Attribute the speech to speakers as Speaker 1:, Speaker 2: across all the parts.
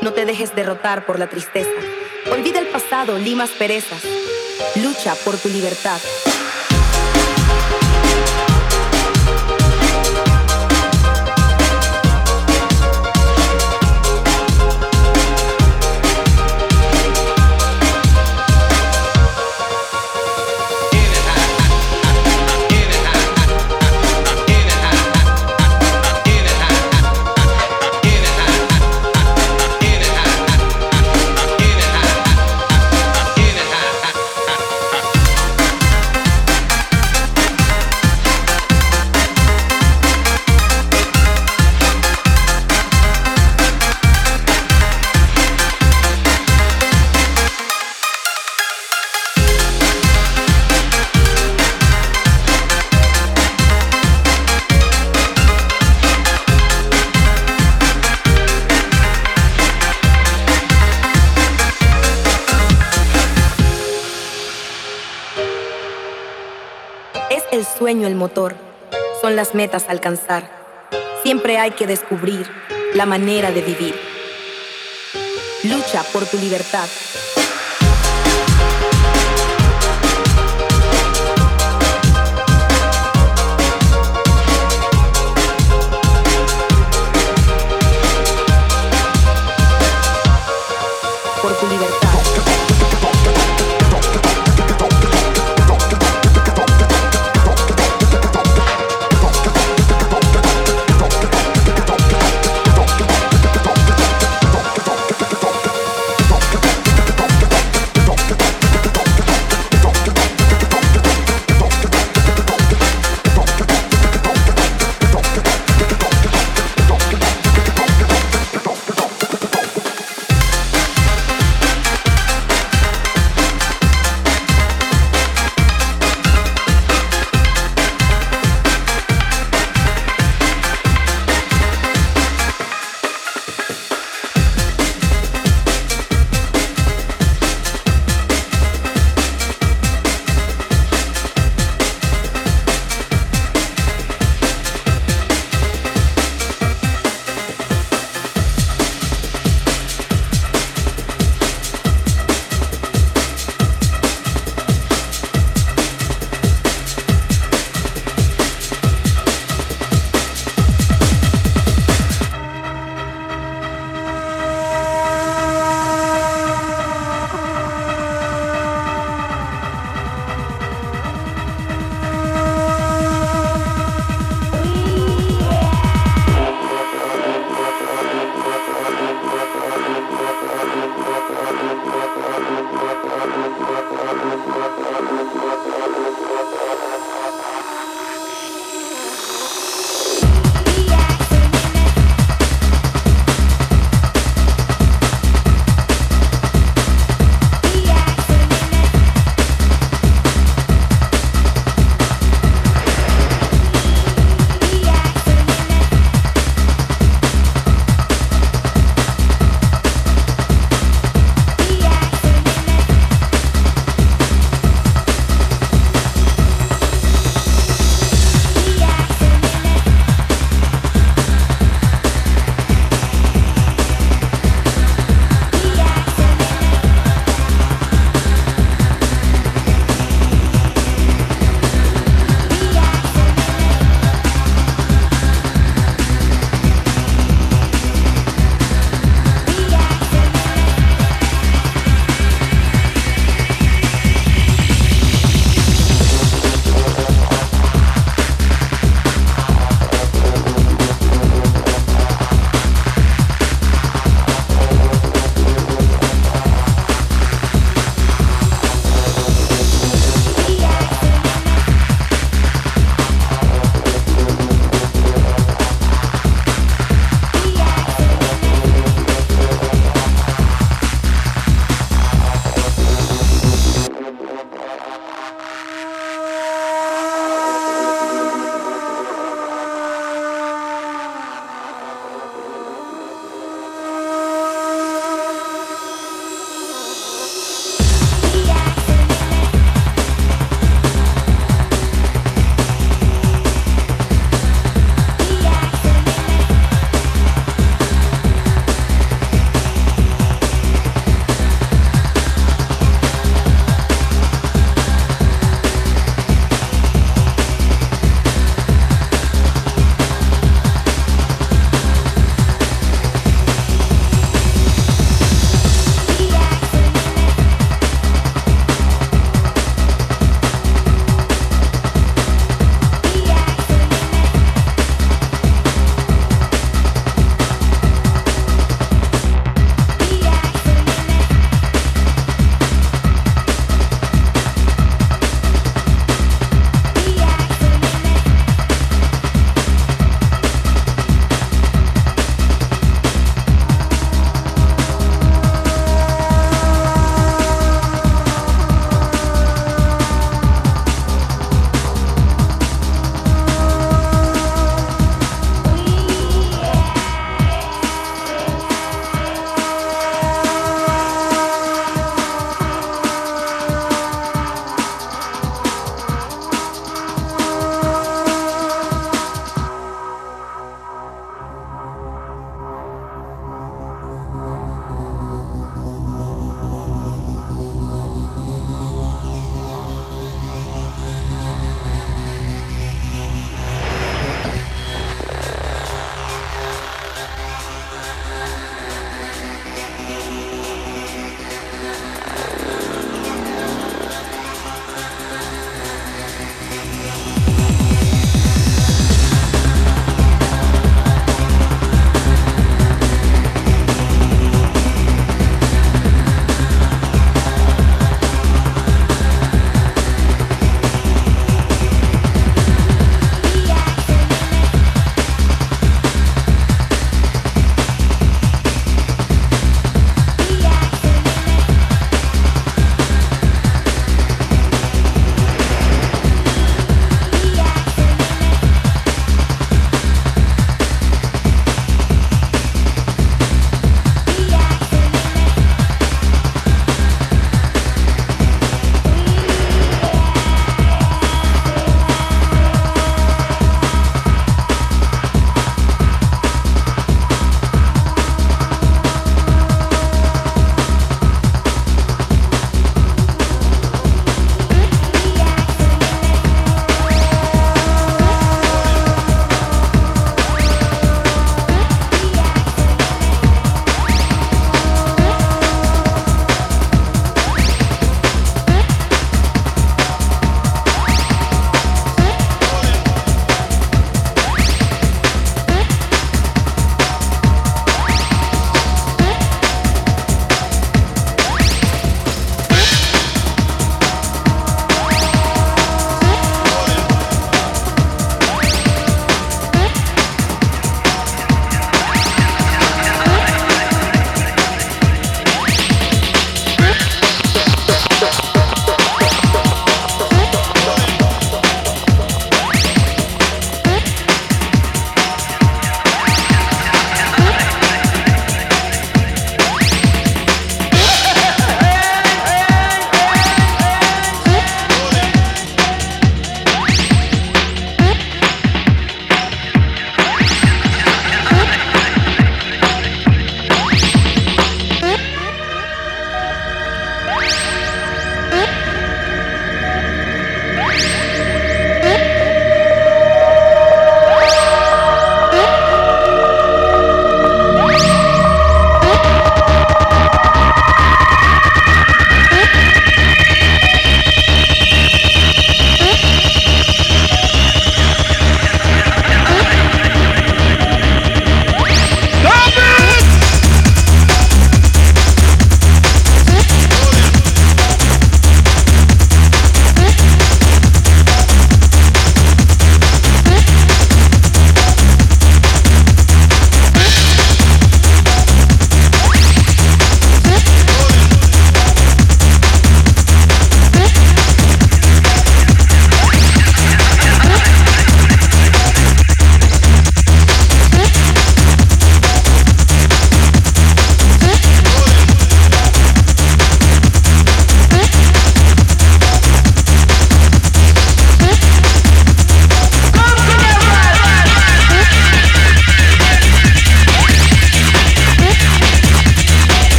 Speaker 1: No te dejes derrotar por la tristeza. Olvida el pasado, limas perezas. Lucha por tu libertad. El motor, son las metas a alcanzar. Siempre hay que descubrir la manera de vivir. Lucha por tu libertad.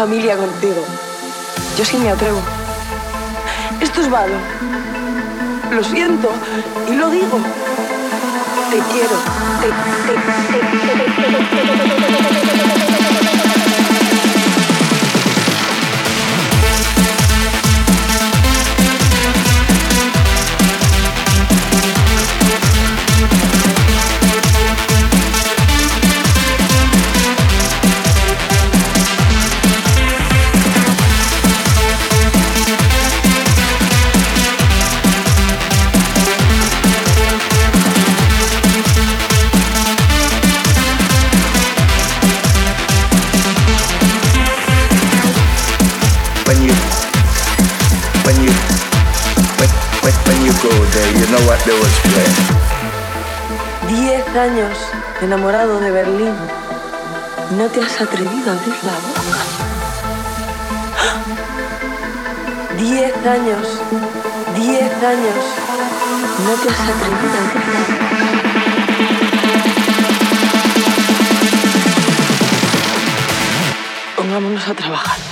Speaker 2: familia contigo. Yo sí me atrevo. Esto es vado. Lo siento y lo digo. Te quiero. Te, te,
Speaker 3: when
Speaker 2: enamorado de Berlín. ¿No te has atrevido a abrir la boca? Diez años, diez años. ¿No te has atrevido a abrir la boca? Pongámonos a trabajar.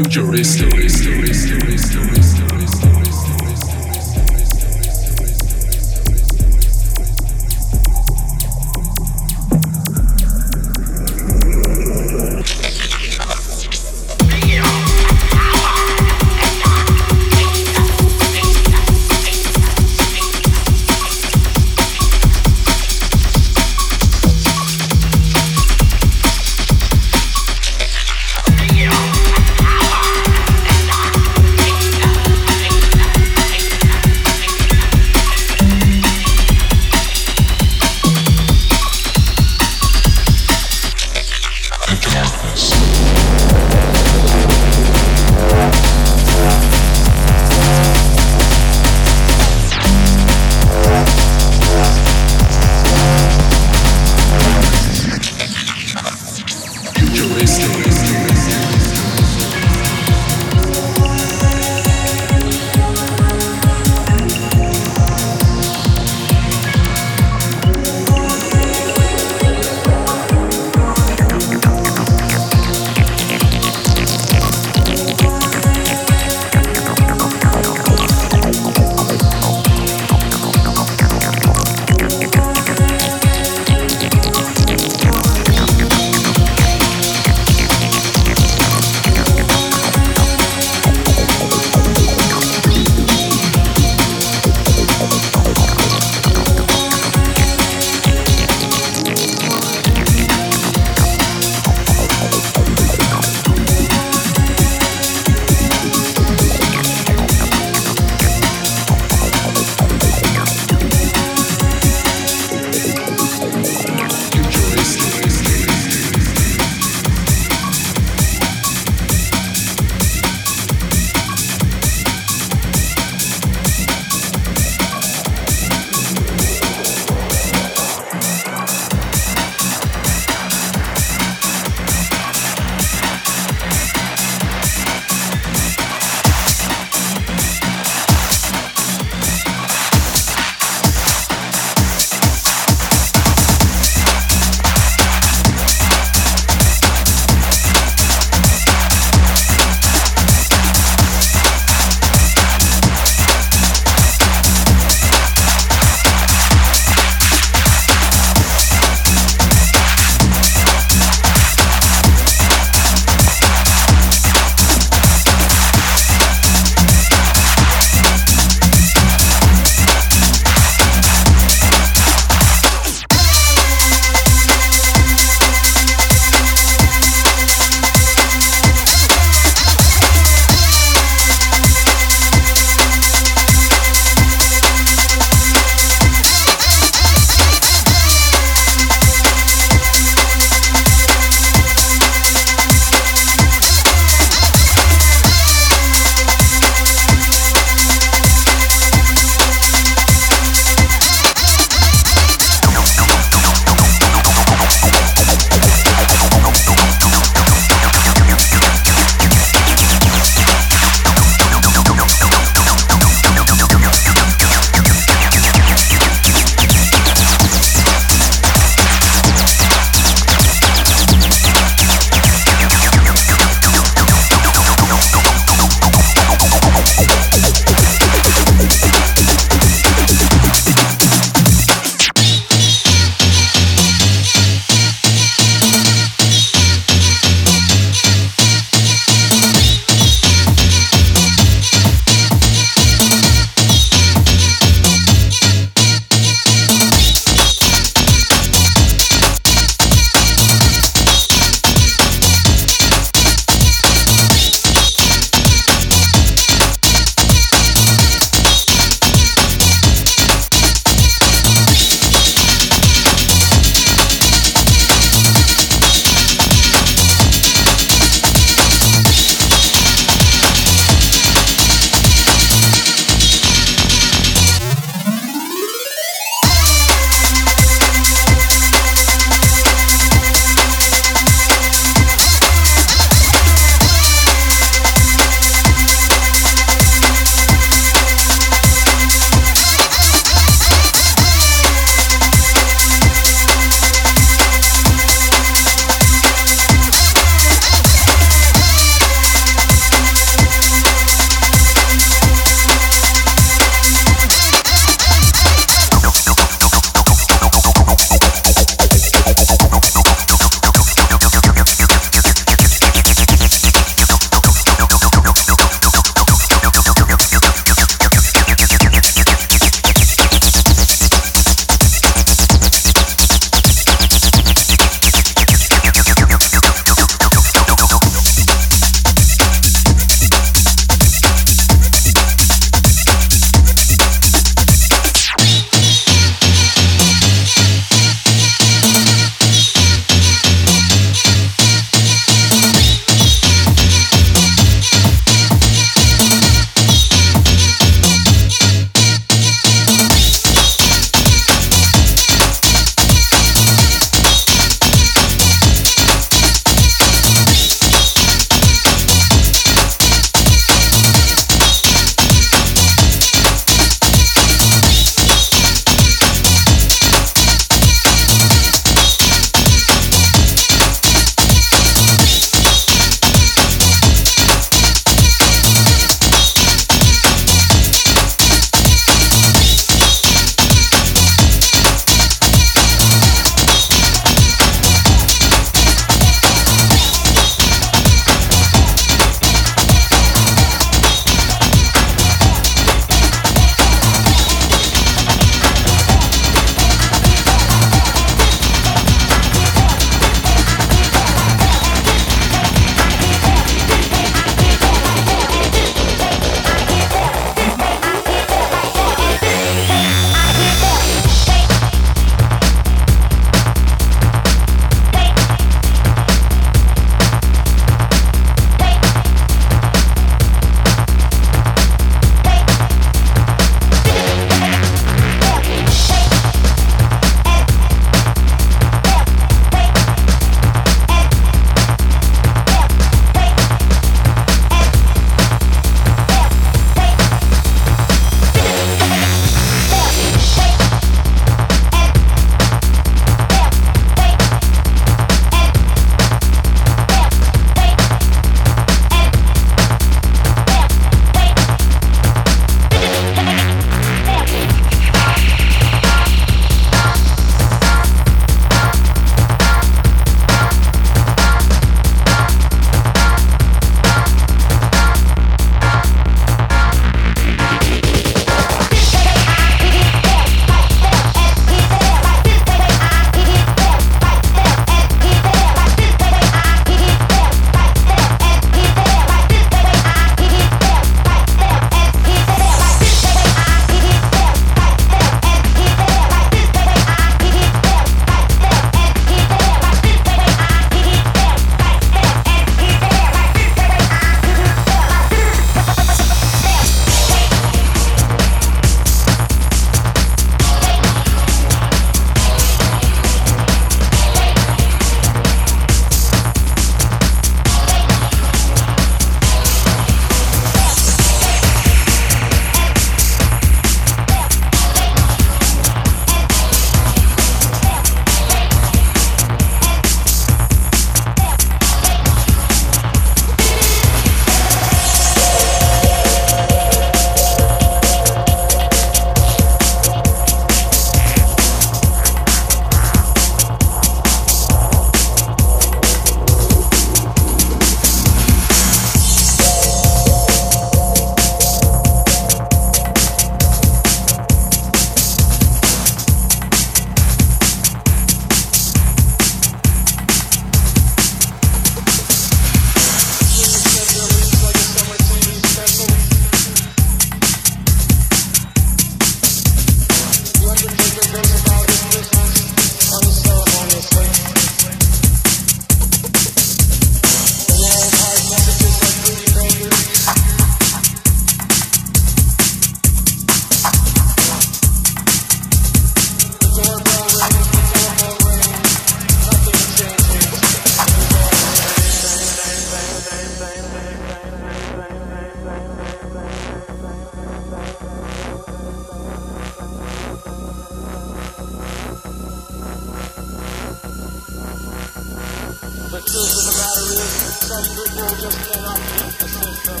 Speaker 4: truth of the
Speaker 5: matter is,
Speaker 6: some people just cannot beat the system.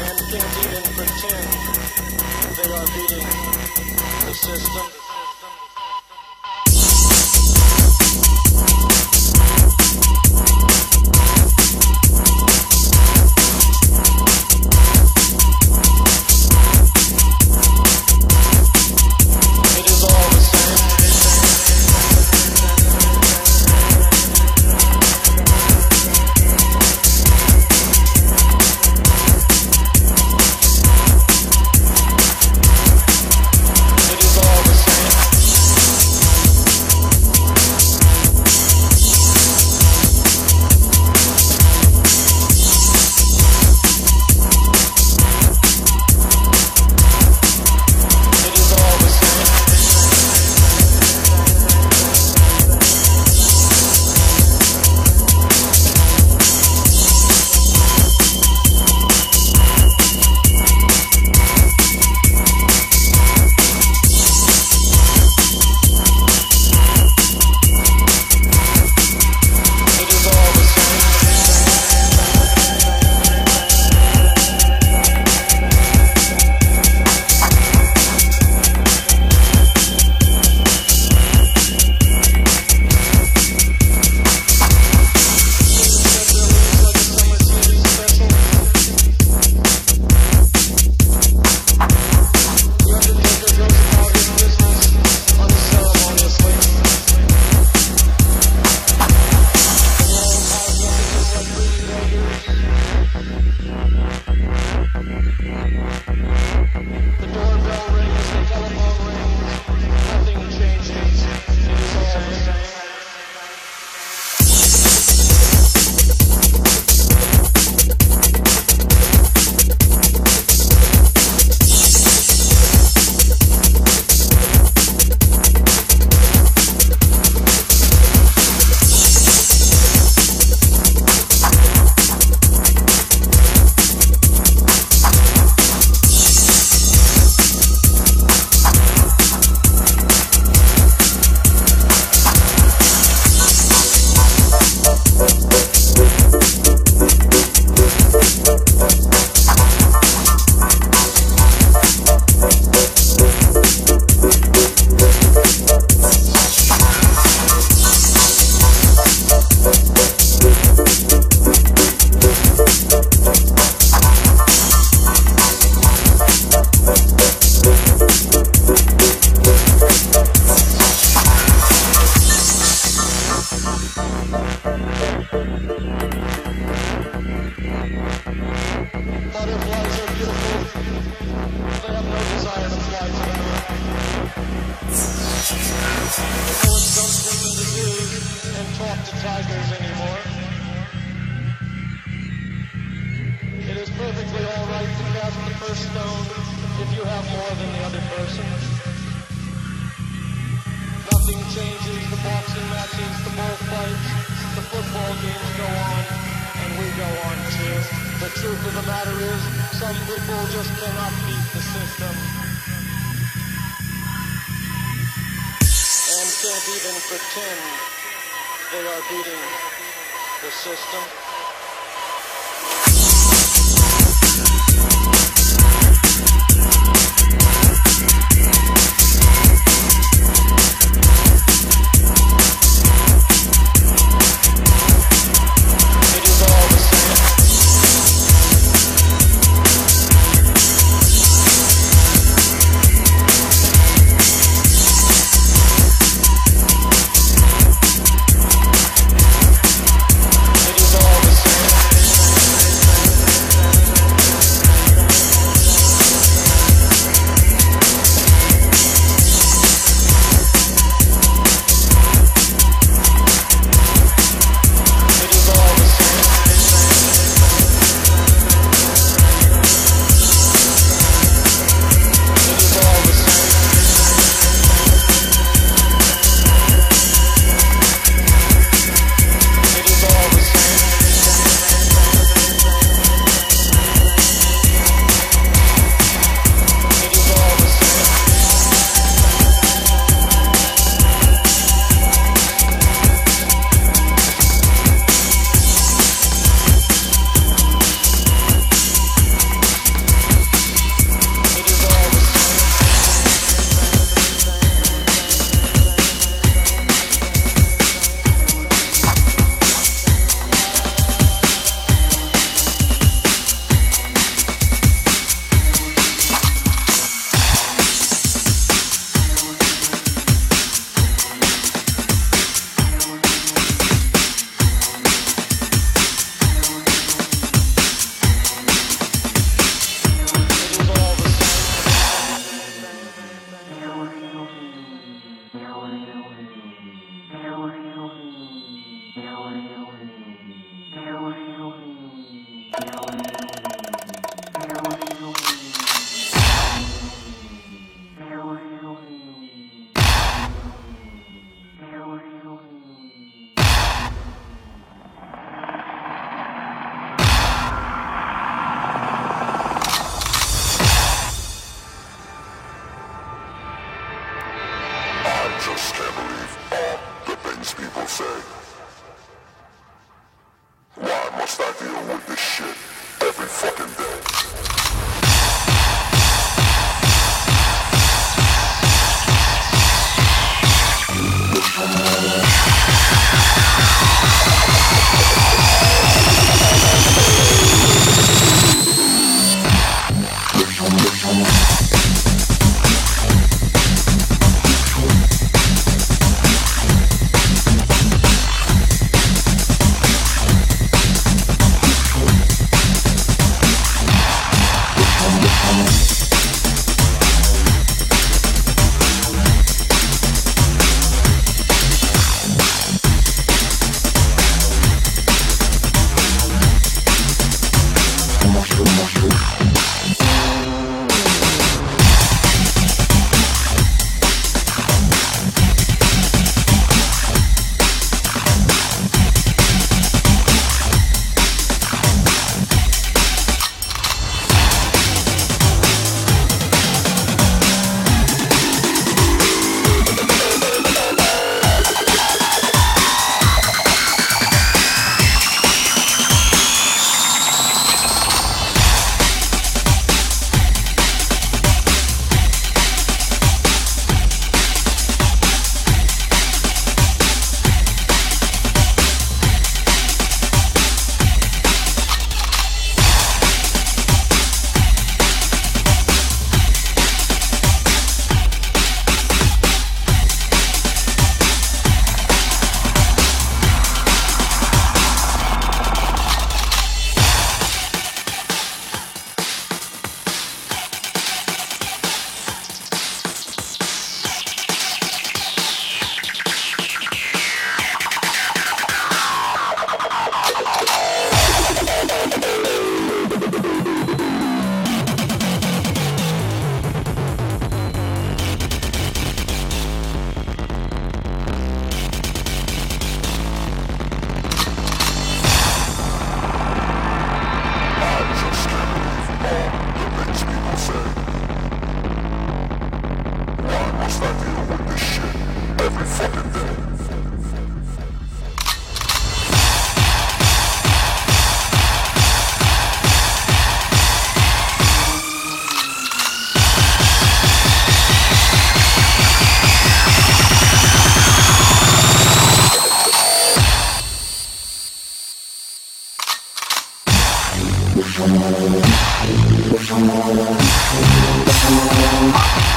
Speaker 6: And can't even pretend they are
Speaker 7: beating the system.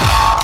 Speaker 7: Ah!